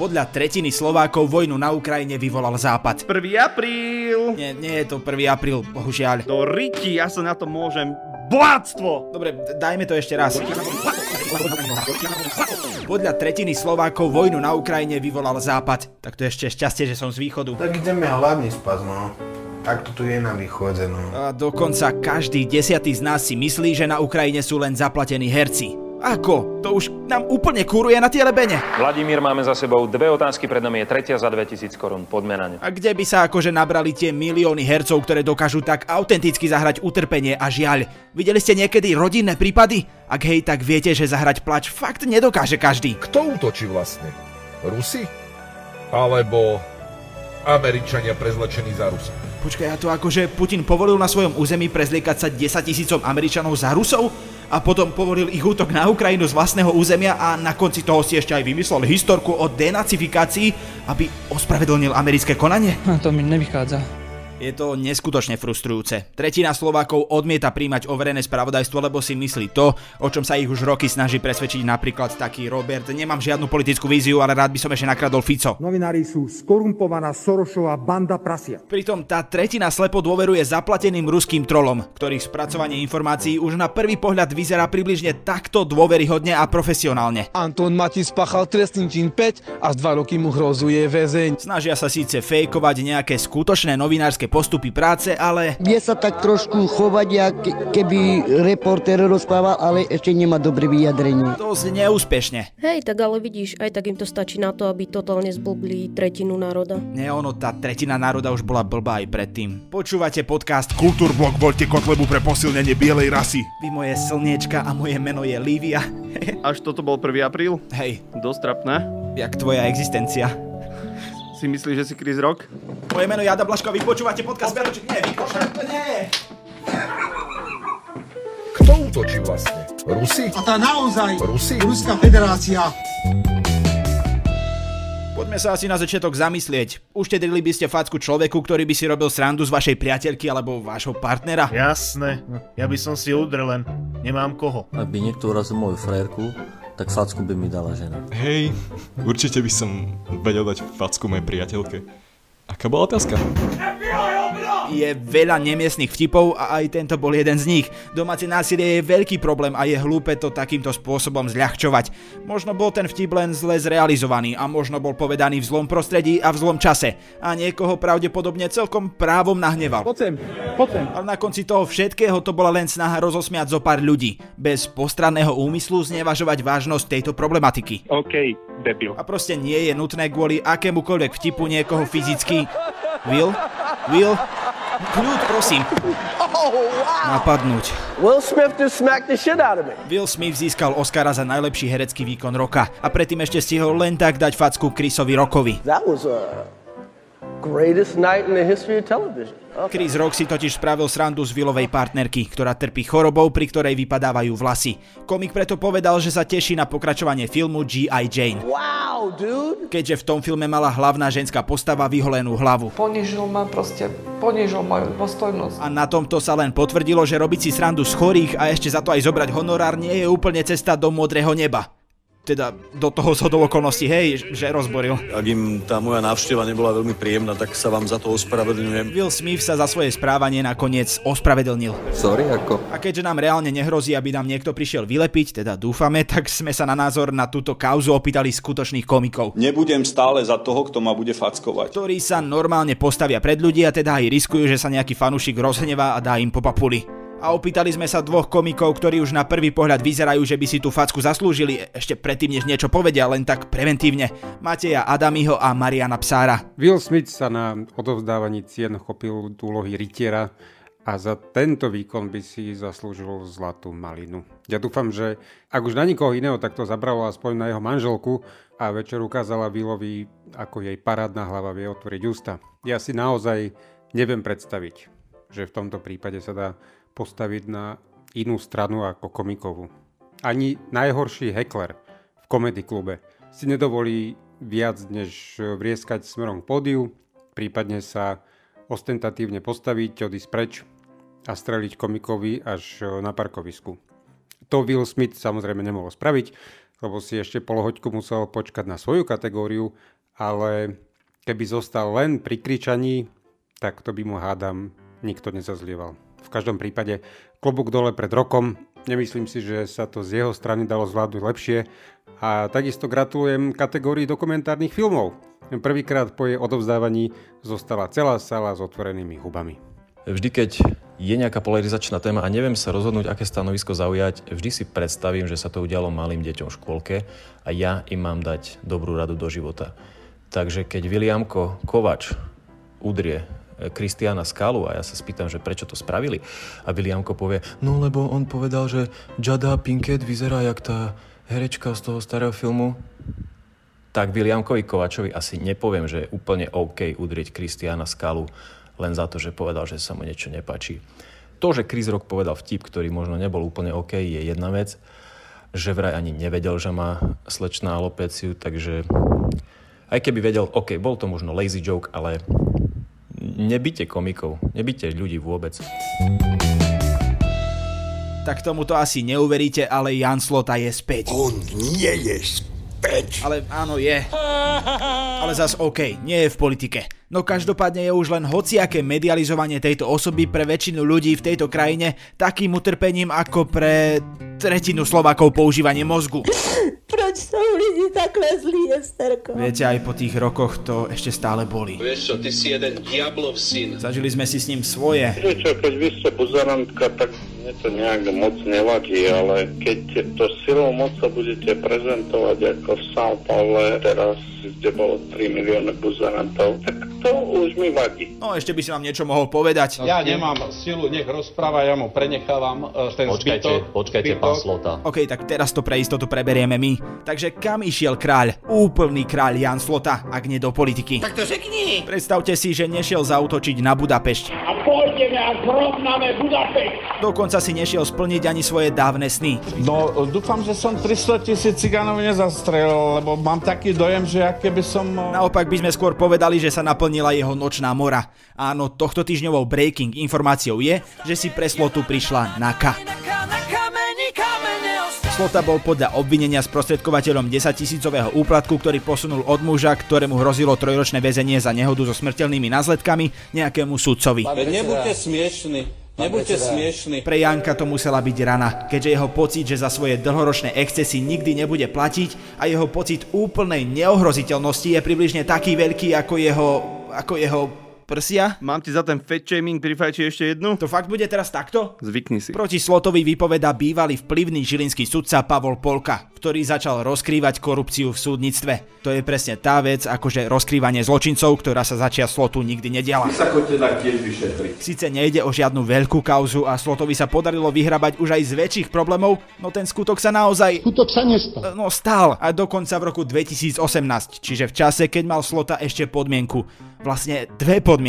Podľa tretiny Slovákov vojnu na Ukrajine vyvolal Západ. 1. apríl! Nie, nie je to 1. apríl, bohužiaľ. Do riti, ja sa na to môžem. Bohatstvo! Dobre, dajme to ešte raz. Podľa tretiny Slovákov vojnu na Ukrajine vyvolal Západ. Tak to ešte šťastie, že som z východu. Tak ideme hlavne spať, no. Tak to tu je na východe, no. A dokonca každý desiatý z nás si myslí, že na Ukrajine sú len zaplatení herci. Ako? To už nám úplne kuruje na tie lebene. Vladimír, máme za sebou dve otázky, pred nami je tretia za 2000 korún. Poďme na ňu. A kde by sa akože nabrali tie milióny hercov, ktoré dokážu tak autenticky zahrať utrpenie a žiaľ? Videli ste niekedy rodinné prípady? Ak hej, tak viete, že zahrať plač fakt nedokáže každý. Kto útočí vlastne? Rusi? Alebo Američania prezlečení za Rusov? Počkaj, a to akože Putin povolil na svojom území prezliekať sa 10 tisícom Američanov za Rusov? A potom povolil ich útok na Ukrajinu z vlastného územia a na konci toho si ešte aj vymyslel historku o denacifikácii, aby ospravedlnil americké konanie? To mi nevychádza. Je to neskutočne frustrujúce. Tretina Slovákov odmieta príjmať overené spravodajstvo, lebo si myslí to, o čom sa ich už roky snaží presvedčiť napríklad taký Robert. Nemám žiadnu politickú víziu, ale rád by som ešte nakradol Fico. Novinári sú skorumpovaná Sorošová banda prasia. Pritom tá tretina slepo dôveruje zaplateným ruským trolom, ktorých spracovanie informácií už na prvý pohľad vyzerá približne takto dôveryhodne a profesionálne. Anton Mati spáchal trestný čin 5 až 2 roky mu hrozuje väzeň. Snažia sa síce fejkovať nejaké skutočné novinárske postupy práce, ale Vie sa tak trošku chovať, jak keby reportér rozprával, ale ešte nemá dobré vyjadrenie. dosť neúspešne. Hej, tak ale vidíš, aj tak im to stačí na to, aby totálne zblbli tretinu národa. Nie ono, tá tretina národa už bola blbá aj predtým. Počúvate podcast Kultúrblok, voľte Kotlebu pre posilnenie bielej rasy. Vy moje slniečka a moje meno je Lívia. Až toto bol 1. apríl? Hej, Dosť trapné. jak tvoja existencia. Si myslíš, že si Chris Rock? Moje meno je Adam Blaško a vy počúvate podcast Vianoček. Nie, Vikoša, nie. Kto útočí vlastne? Rusi? A tá naozaj Rusi? Ruská federácia Poďme sa asi na začiatok zamyslieť. Uštedrili by ste facku človeku, ktorý by si robil srandu z vašej priateľky alebo vášho partnera? Jasné, ja by som si udrel len, nemám koho. Ak by niekto urazil moju frérku, tak facku by mi dala žena. Hej, určite by som vedel dať facku mojej priateľke. Aká bola otázka? Je veľa nemiestných vtipov a aj tento bol jeden z nich. Domáce násilie je veľký problém a je hlúpe to takýmto spôsobom zľahčovať. Možno bol ten vtip len zle zrealizovaný a možno bol povedaný v zlom prostredí a v zlom čase. A niekoho pravdepodobne celkom právom nahneval. Poď sem, poď sem. Ale na konci toho všetkého to bola len snaha rozosmiať zo pár ľudí, bez postranného úmyslu znevažovať vážnosť tejto problematiky. OK, debil. A proste nie je nutné kvôli akémukoľvek vtipu niekoho fyzicky... Will? Will? Kľud, prosím. Napadnúť. Will Smith just smacked the shit out of me. Will Smith získal Oscara za najlepší herecký výkon roka a predtým ešte stihol len tak dať facku Chrisovi Rockovi. That was a greatest night in the history of television. Chris Rock si totiž spravil srandu z Willovej partnerky, ktorá trpí chorobou, pri ktorej vypadávajú vlasy. Komik preto povedal, že sa teší na pokračovanie filmu G.I. Jane. Wow, dude. Keďže v tom filme mala hlavná ženská postava vyholenú hlavu. Ponižil ma proste, ponižil moju dôstojnosť. A na tomto sa len potvrdilo, že robiť si srandu z chorých a ešte za to aj zobrať honorár nie je úplne cesta do modrého neba. Teda do toho zhodou okolností, hej, že rozboril. Ak im tá moja návšteva nebola veľmi príjemná, tak sa vám za to ospravedlňujem. Will Smith sa za svoje správanie nakoniec ospravedlnil. Sorry, ako? A keďže nám reálne nehrozí, aby nám niekto prišiel vylepiť, teda dúfame, tak sme sa na názor na túto kauzu opýtali skutočných komikov. Nebudem stále za toho, kto ma bude fackovať. Ktorí sa normálne postavia pred ľudí a teda aj riskujú, že sa nejaký fanúšik rozhnevá a dá im po papuli. A opýtali sme sa dvoch komikov, ktorí už na prvý pohľad vyzerajú, že by si tú facku zaslúžili ešte predtým, než niečo povedia, len tak preventívne. Mateja Adamiho a Mariana Psára. Will Smith sa na odovzdávaní cien chopil úlohy rytiera a za tento výkon by si zaslúžil zlatú malinu. Ja dúfam, že ak už na nikoho iného, tak to zabralo aspoň na jeho manželku a večer ukázala Willovi, ako jej parádna hlava vie otvoriť ústa. Ja si naozaj neviem predstaviť, že v tomto prípade sa dá postaviť na inú stranu ako komikovú. Ani najhorší hekler v komedy klube si nedovolí viac než vrieskať smerom k pódiu, prípadne sa ostentatívne postaviť, odísť preč a streliť komikovi až na parkovisku. To Will Smith samozrejme nemohol spraviť. lebo si ešte polohoďku musel počkať na svoju kategóriu, ale keby zostal len pri kričaní, tak to by mu hádam nikto nezazlieval. V každom prípade klobúk dole pred rokom, nemyslím si, že sa to z jeho strany dalo zvládnuť lepšie a takisto gratulujem kategórii dokumentárnych filmov. Prvýkrát po jej odovzdávaní zostala celá sala s otvorenými hubami. Vždy, keď je nejaká polarizačná téma a neviem sa rozhodnúť, aké stanovisko zaujať, vždy si predstavím, že sa to udialo malým deťom v škôlke a ja im mám dať dobrú radu do života. Takže keď Williamko Kovač udrie Kristiana Skalu a ja sa spýtam, že prečo to spravili a Williamko povie, no lebo on povedal, že Jada Pinkett vyzerá jak tá herečka z toho starého filmu, tak Williamkovi Kovačovi asi nepoviem, že je úplne OK udrieť Kristiana Skalu len za to, že povedal, že sa mu niečo nepáči. To, že Chris Rock povedal vtip, ktorý možno nebol úplne OK, je jedna vec. Že vraj ani nevedel, že má slečná alopéciu, takže aj keby vedel, OK, bol to možno lazy joke, ale nebyte komikov, nebyte ľudí vôbec. Tak tomuto asi neuveríte, ale Jan Slota je späť. On nie je späť. Ale áno je. Ale zas OK, nie je v politike. No každopádne je už len hociaké medializovanie tejto osoby pre väčšinu ľudí v tejto krajine takým utrpením ako pre tretinu Slovákov používanie mozgu. Sú lidi takhle zlí, Esterko? Viete, aj po tých rokoch to ešte stále boli. Vieš čo, ty si jeden diablov syn. Zažili sme si s ním svoje. Vieš čo, keď vy ste buzerantka, tak mne to nejak moc nevadí, ale keď to silou moca budete prezentovať ako v São Paulo teraz, kde bolo 3 milióny buzerantov, tak to už mi vadí. No ešte by si vám niečo mohol povedať. Ja nemám silu, nech rozpráva, ja mu prenechávam uh, ten počkajte, zbytok. Počkajte, pán Slota. OK, tak teraz to pre istotu preberieme my. Takže kam išiel kráľ? Úplný kráľ Jan Slota, ak nie do politiky. Tak to řekni. Predstavte si, že nešiel zautočiť na Budapešť. A pôjdeme a zrovnáme Budapešť. Dokonca si nešiel splniť ani svoje dávne sny. No, dúfam, že som 300 tisíc cigánov nezastrelil, lebo mám taký dojem, že aké by som... Naopak by sme skôr povedali, že sa naplnila jeho nočná mora. Áno, tohto týždňovou breaking informáciou je, že si pre slotu prišla Naka. Slota bol podľa obvinenia sprostredkovateľom 10 tisícového úplatku, ktorý posunul od muža, ktorému hrozilo trojročné väzenie za nehodu so smrteľnými následkami, nejakému sudcovi. Nebuďte smiešni. Nebuďte smiešni. Pre Janka to musela byť rana, keďže jeho pocit, že za svoje dlhoročné excesy nikdy nebude platiť a jeho pocit úplnej neohroziteľnosti je približne taký veľký ako jeho, ako jeho prsia. Mám ti za ten fat shaming prifajči ešte jednu? To fakt bude teraz takto? Zvykni si. Proti Slotovi vypoveda bývalý vplyvný žilinský sudca Pavol Polka, ktorý začal rozkrývať korupciu v súdnictve. To je presne tá vec, akože rozkrývanie zločincov, ktorá sa začia Slotu nikdy nediala. Sa chodte tak tiež vyšetriť. Sice nejde o žiadnu veľkú kauzu a Slotovi sa podarilo vyhrabať už aj z väčších problémov, no ten skutok sa naozaj... Skutok sa nestal. No stál a dokonca v roku 2018, čiže v čase, keď mal Slota ešte podmienku. Vlastne dve podmienky.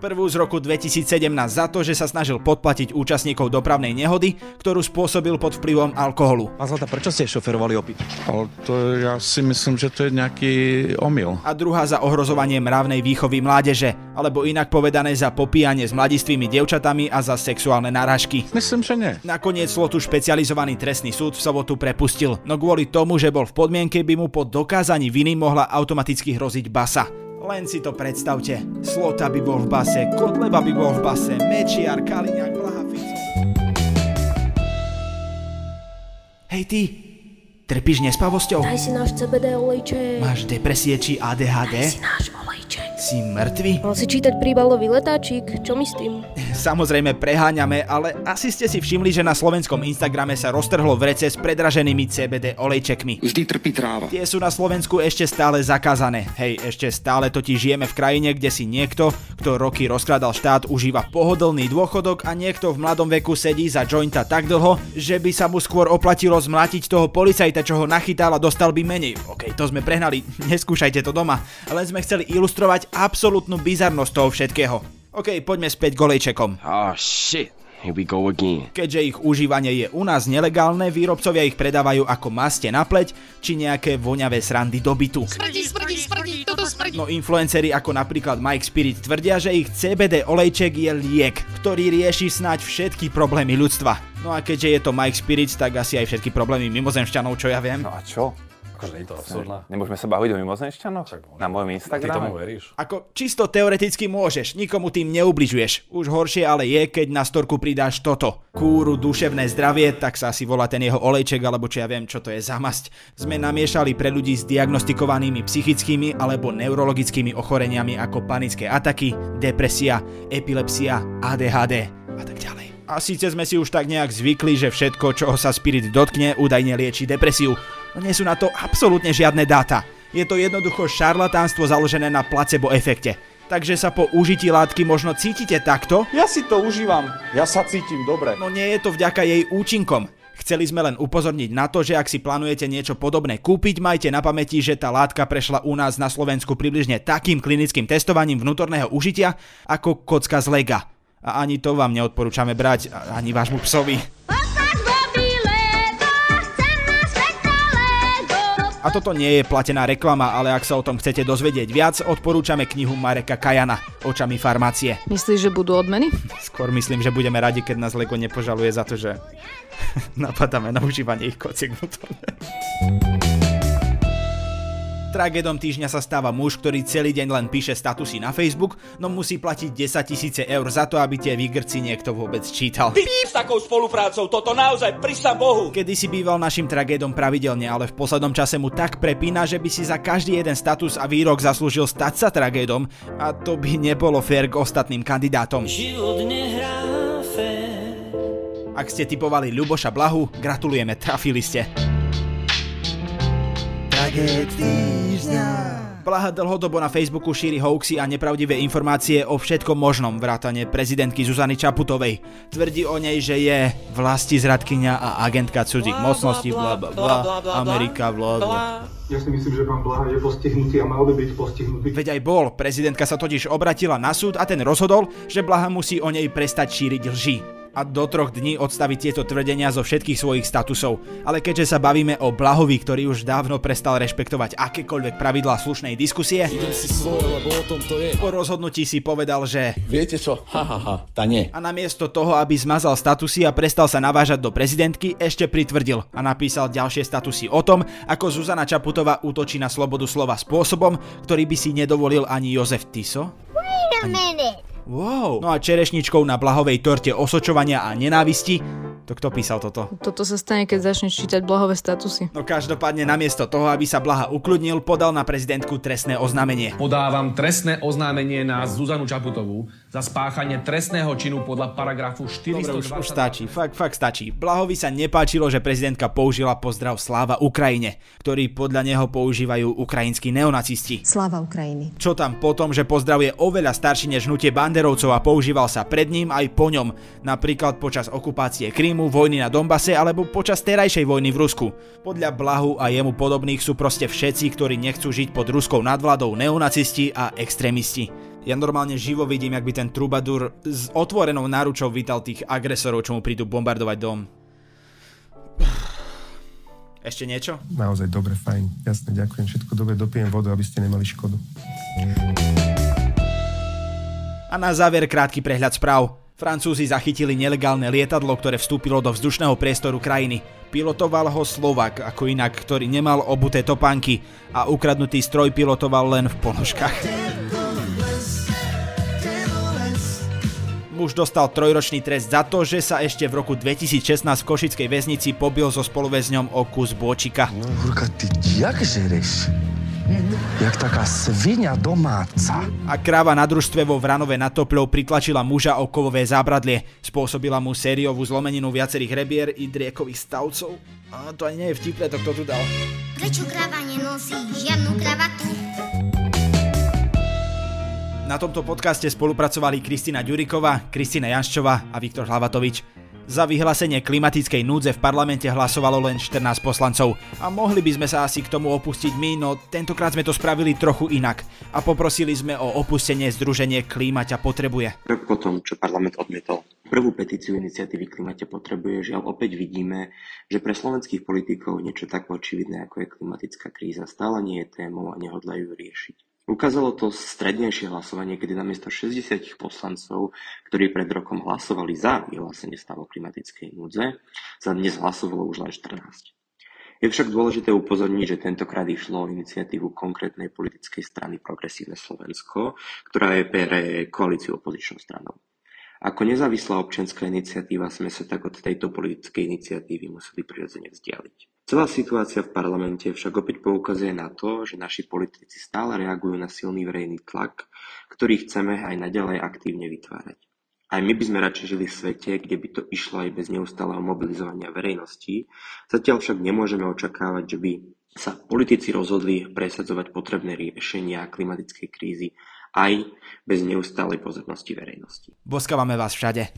Prvú z roku 2017 za to, že sa snažil podplatiť účastníkov dopravnej nehody, ktorú spôsobil pod vplyvom alkoholu. Pán Zlata, prečo ste šoferovali opit? Ale to ja si myslím, že to je nejaký omyl. A druhá za ohrozovanie mravnej výchovy mládeže, alebo inak povedané za popíjanie s mladistvými dievčatami a za sexuálne náražky. Myslím, že nie. Nakoniec Slotu špecializovaný trestný súd v sobotu prepustil, no kvôli tomu, že bol v podmienke, by mu po dokázaní viny mohla automaticky hroziť basa. Len si to predstavte. Slota by bol v base, Kotleba by bol v base, Mečiar, Kaliňák, Blaha, Fico. Hej ty, trpíš nespavosťou? Daj si náš CBD olejček. Máš depresie či ADHD? Daj si náš olejček. Si mŕtvy? Mal si čítať príbalový letáčik? Čo mi s tým? Samozrejme preháňame, ale asi ste si všimli, že na slovenskom Instagrame sa roztrhlo vrece s predraženými CBD olejčekmi. Vždy trpí tráva. Tie sú na Slovensku ešte stále zakázané. Hej, ešte stále totiž žijeme v krajine, kde si niekto, kto roky rozkladal štát, užíva pohodlný dôchodok a niekto v mladom veku sedí za jointa tak dlho, že by sa mu skôr oplatilo zmlátiť toho policajta, čo ho nachytal a dostal by menej. OK, to sme prehnali, neskúšajte to doma. Len sme chceli ilustrovať absolútnu bizarnosť toho všetkého. OK, poďme späť k olejčekom. Oh shit. Here we go again. Keďže ich užívanie je u nás nelegálne, výrobcovia ich predávajú ako maste na pleť či nejaké voňavé srandy do bytu. Smrdí, smrdí, smrdí, toto smrdí. No influenceri ako napríklad Mike Spirit tvrdia, že ich CBD olejček je liek, ktorý rieši snáď všetky problémy ľudstva. No a keďže je to Mike Spirit, tak asi aj všetky problémy mimozemšťanov, čo ja viem. No a čo? Akože je to absurdné. Nemôžeme sa baviť o mimozemšťanoch? Na mojom Instagrame? Ty tomu veríš? Ako čisto teoreticky môžeš, nikomu tým neubližuješ. Už horšie ale je, keď na storku pridáš toto. Kúru duševné zdravie, tak sa asi volá ten jeho olejček, alebo čo ja viem, čo to je za masť. Sme namiešali pre ľudí s diagnostikovanými psychickými alebo neurologickými ochoreniami ako panické ataky, depresia, epilepsia, ADHD a tak ďalej. A síce sme si už tak nejak zvykli, že všetko, čo sa spirit dotkne, údajne lieči depresiu. No nie sú na to absolútne žiadne dáta. Je to jednoducho šarlatánstvo založené na placebo efekte. Takže sa po užití látky možno cítite takto? Ja si to užívam, ja sa cítim dobre. No nie je to vďaka jej účinkom. Chceli sme len upozorniť na to, že ak si plánujete niečo podobné kúpiť, majte na pamäti, že tá látka prešla u nás na Slovensku približne takým klinickým testovaním vnútorného užitia ako kocka z lega. A ani to vám neodporúčame brať, ani vášmu psovi. A toto nie je platená reklama, ale ak sa o tom chcete dozvedieť viac, odporúčame knihu Mareka Kajana Očami farmácie. Myslíš, že budú odmeny? Skôr myslím, že budeme radi, keď nás Lego nepožaluje za to, že napadáme na užívanie ich kociek. Tragédom týždňa sa stáva muž, ktorý celý deň len píše statusy na Facebook, no musí platiť 10 tisíce eur za to, aby tie výgrci niekto vôbec čítal. Píp s takou spoluprácou, toto naozaj prisa Bohu. Kedy si býval našim tragédom pravidelne, ale v poslednom čase mu tak prepína, že by si za každý jeden status a výrok zaslúžil stať sa tragédom a to by nebolo fér k ostatným kandidátom. Ak ste typovali Ľuboša Blahu, gratulujeme, trafili ste. Tragéd týždňa. Blaha dlhodobo na Facebooku šíri hoaxy a nepravdivé informácie o všetkom možnom vrátane prezidentky Zuzany Čaputovej. Tvrdí o nej, že je vlasti zradkynia a agentka cudzích mocností, bla bla bla, Amerika, bla bla. Ja si myslím, že pán Blaha je postihnutý a mal by byť postihnutý. Veď aj bol, prezidentka sa totiž obratila na súd a ten rozhodol, že Blaha musí o nej prestať šíriť lži a do troch dní odstaviť tieto tvrdenia zo všetkých svojich statusov. Ale keďže sa bavíme o Blahovi, ktorý už dávno prestal rešpektovať akékoľvek pravidlá slušnej diskusie, si svoj, lebo o tom to je. po rozhodnutí si povedal, že Viete čo? Ha, ha, ha, tá nie. a namiesto toho, aby zmazal statusy a prestal sa navážať do prezidentky, ešte pritvrdil a napísal ďalšie statusy o tom, ako Zuzana Čaputová útočí na slobodu slova spôsobom, ktorý by si nedovolil ani Jozef Tiso. Wait a minute. Wow. No a čerešničkou na blahovej torte osočovania a nenávisti to kto písal toto? Toto sa stane, keď začneš čítať blahové statusy. No každopádne namiesto toho, aby sa Blaha ukludnil, podal na prezidentku trestné oznámenie. Podávam trestné oznámenie na Zuzanu Čaputovú za spáchanie trestného činu podľa paragrafu 420... Dobre, už, už stačí, fakt, fakt stačí. Blahovi sa nepáčilo, že prezidentka použila pozdrav Sláva Ukrajine, ktorý podľa neho používajú ukrajinskí neonacisti. Sláva Ukrajiny. Čo tam potom, že pozdrav je oveľa starší než hnutie banderovcov a používal sa pred ním aj po ňom, napríklad počas okupácie Krímu, vojny na Dombase alebo počas terajšej vojny v Rusku. Podľa Blahu a jemu podobných sú proste všetci, ktorí nechcú žiť pod ruskou nadvládou neonacisti a extrémisti. Ja normálne živo vidím, jak by ten trubadur s otvorenou náručou vítal tých agresorov, čo mu prídu bombardovať dom. Ešte niečo? Naozaj dobre, fajn. Jasne, ďakujem. Všetko dobre, dopijem vodu, aby ste nemali škodu. A na záver krátky prehľad správ. Francúzi zachytili nelegálne lietadlo, ktoré vstúpilo do vzdušného priestoru krajiny. Pilotoval ho Slovak, ako inak, ktorý nemal obuté topánky a ukradnutý stroj pilotoval len v ponožkách. Muž dostal trojročný trest za to, že sa ešte v roku 2016 v Košickej väznici pobil so spoluväzňom o kus bôčika. Kurka, ty jak žereš? Jak taká svinia domáca. A kráva na družstve vo Vranove nad Topľou pritlačila muža o kovové zábradlie. Spôsobila mu sériovú zlomeninu viacerých rebier i driekových stavcov. A to ani nie je vtipné, to kto tu dal. Prečo kráva nenosí žiadnu kravatu? Na tomto podcaste spolupracovali Kristina Ďuriková, Kristina Janščová a Viktor Hlavatovič. Za vyhlásenie klimatickej núdze v parlamente hlasovalo len 14 poslancov a mohli by sme sa asi k tomu opustiť my, no tentokrát sme to spravili trochu inak a poprosili sme o opustenie združenie Klíma ťa potrebuje. Rok potom, čo parlament odmietol Prvú petíciu iniciatívy Klimate potrebuje, žiaľ opäť vidíme, že pre slovenských politikov niečo tak očividné ako je klimatická kríza stále nie je témou a nehodlajú riešiť. Ukázalo to strednejšie hlasovanie, kedy namiesto 60 poslancov, ktorí pred rokom hlasovali za vyhlásenie stavu klimatickej núdze, sa dnes hlasovalo už len 14. Je však dôležité upozorniť, že tentokrát išlo o iniciatívu konkrétnej politickej strany Progresívne Slovensko, ktorá je pre koalíciu opozičnou stranou. Ako nezávislá občianská iniciatíva sme sa tak od tejto politickej iniciatívy museli prirodzene vzdialiť. Celá situácia v parlamente však opäť poukazuje na to, že naši politici stále reagujú na silný verejný tlak, ktorý chceme aj naďalej aktívne vytvárať. Aj my by sme radšej žili v svete, kde by to išlo aj bez neustáleho mobilizovania verejnosti, zatiaľ však nemôžeme očakávať, že by sa politici rozhodli presadzovať potrebné riešenia klimatickej krízy aj bez neustálej pozornosti verejnosti. Boskávame vás všade.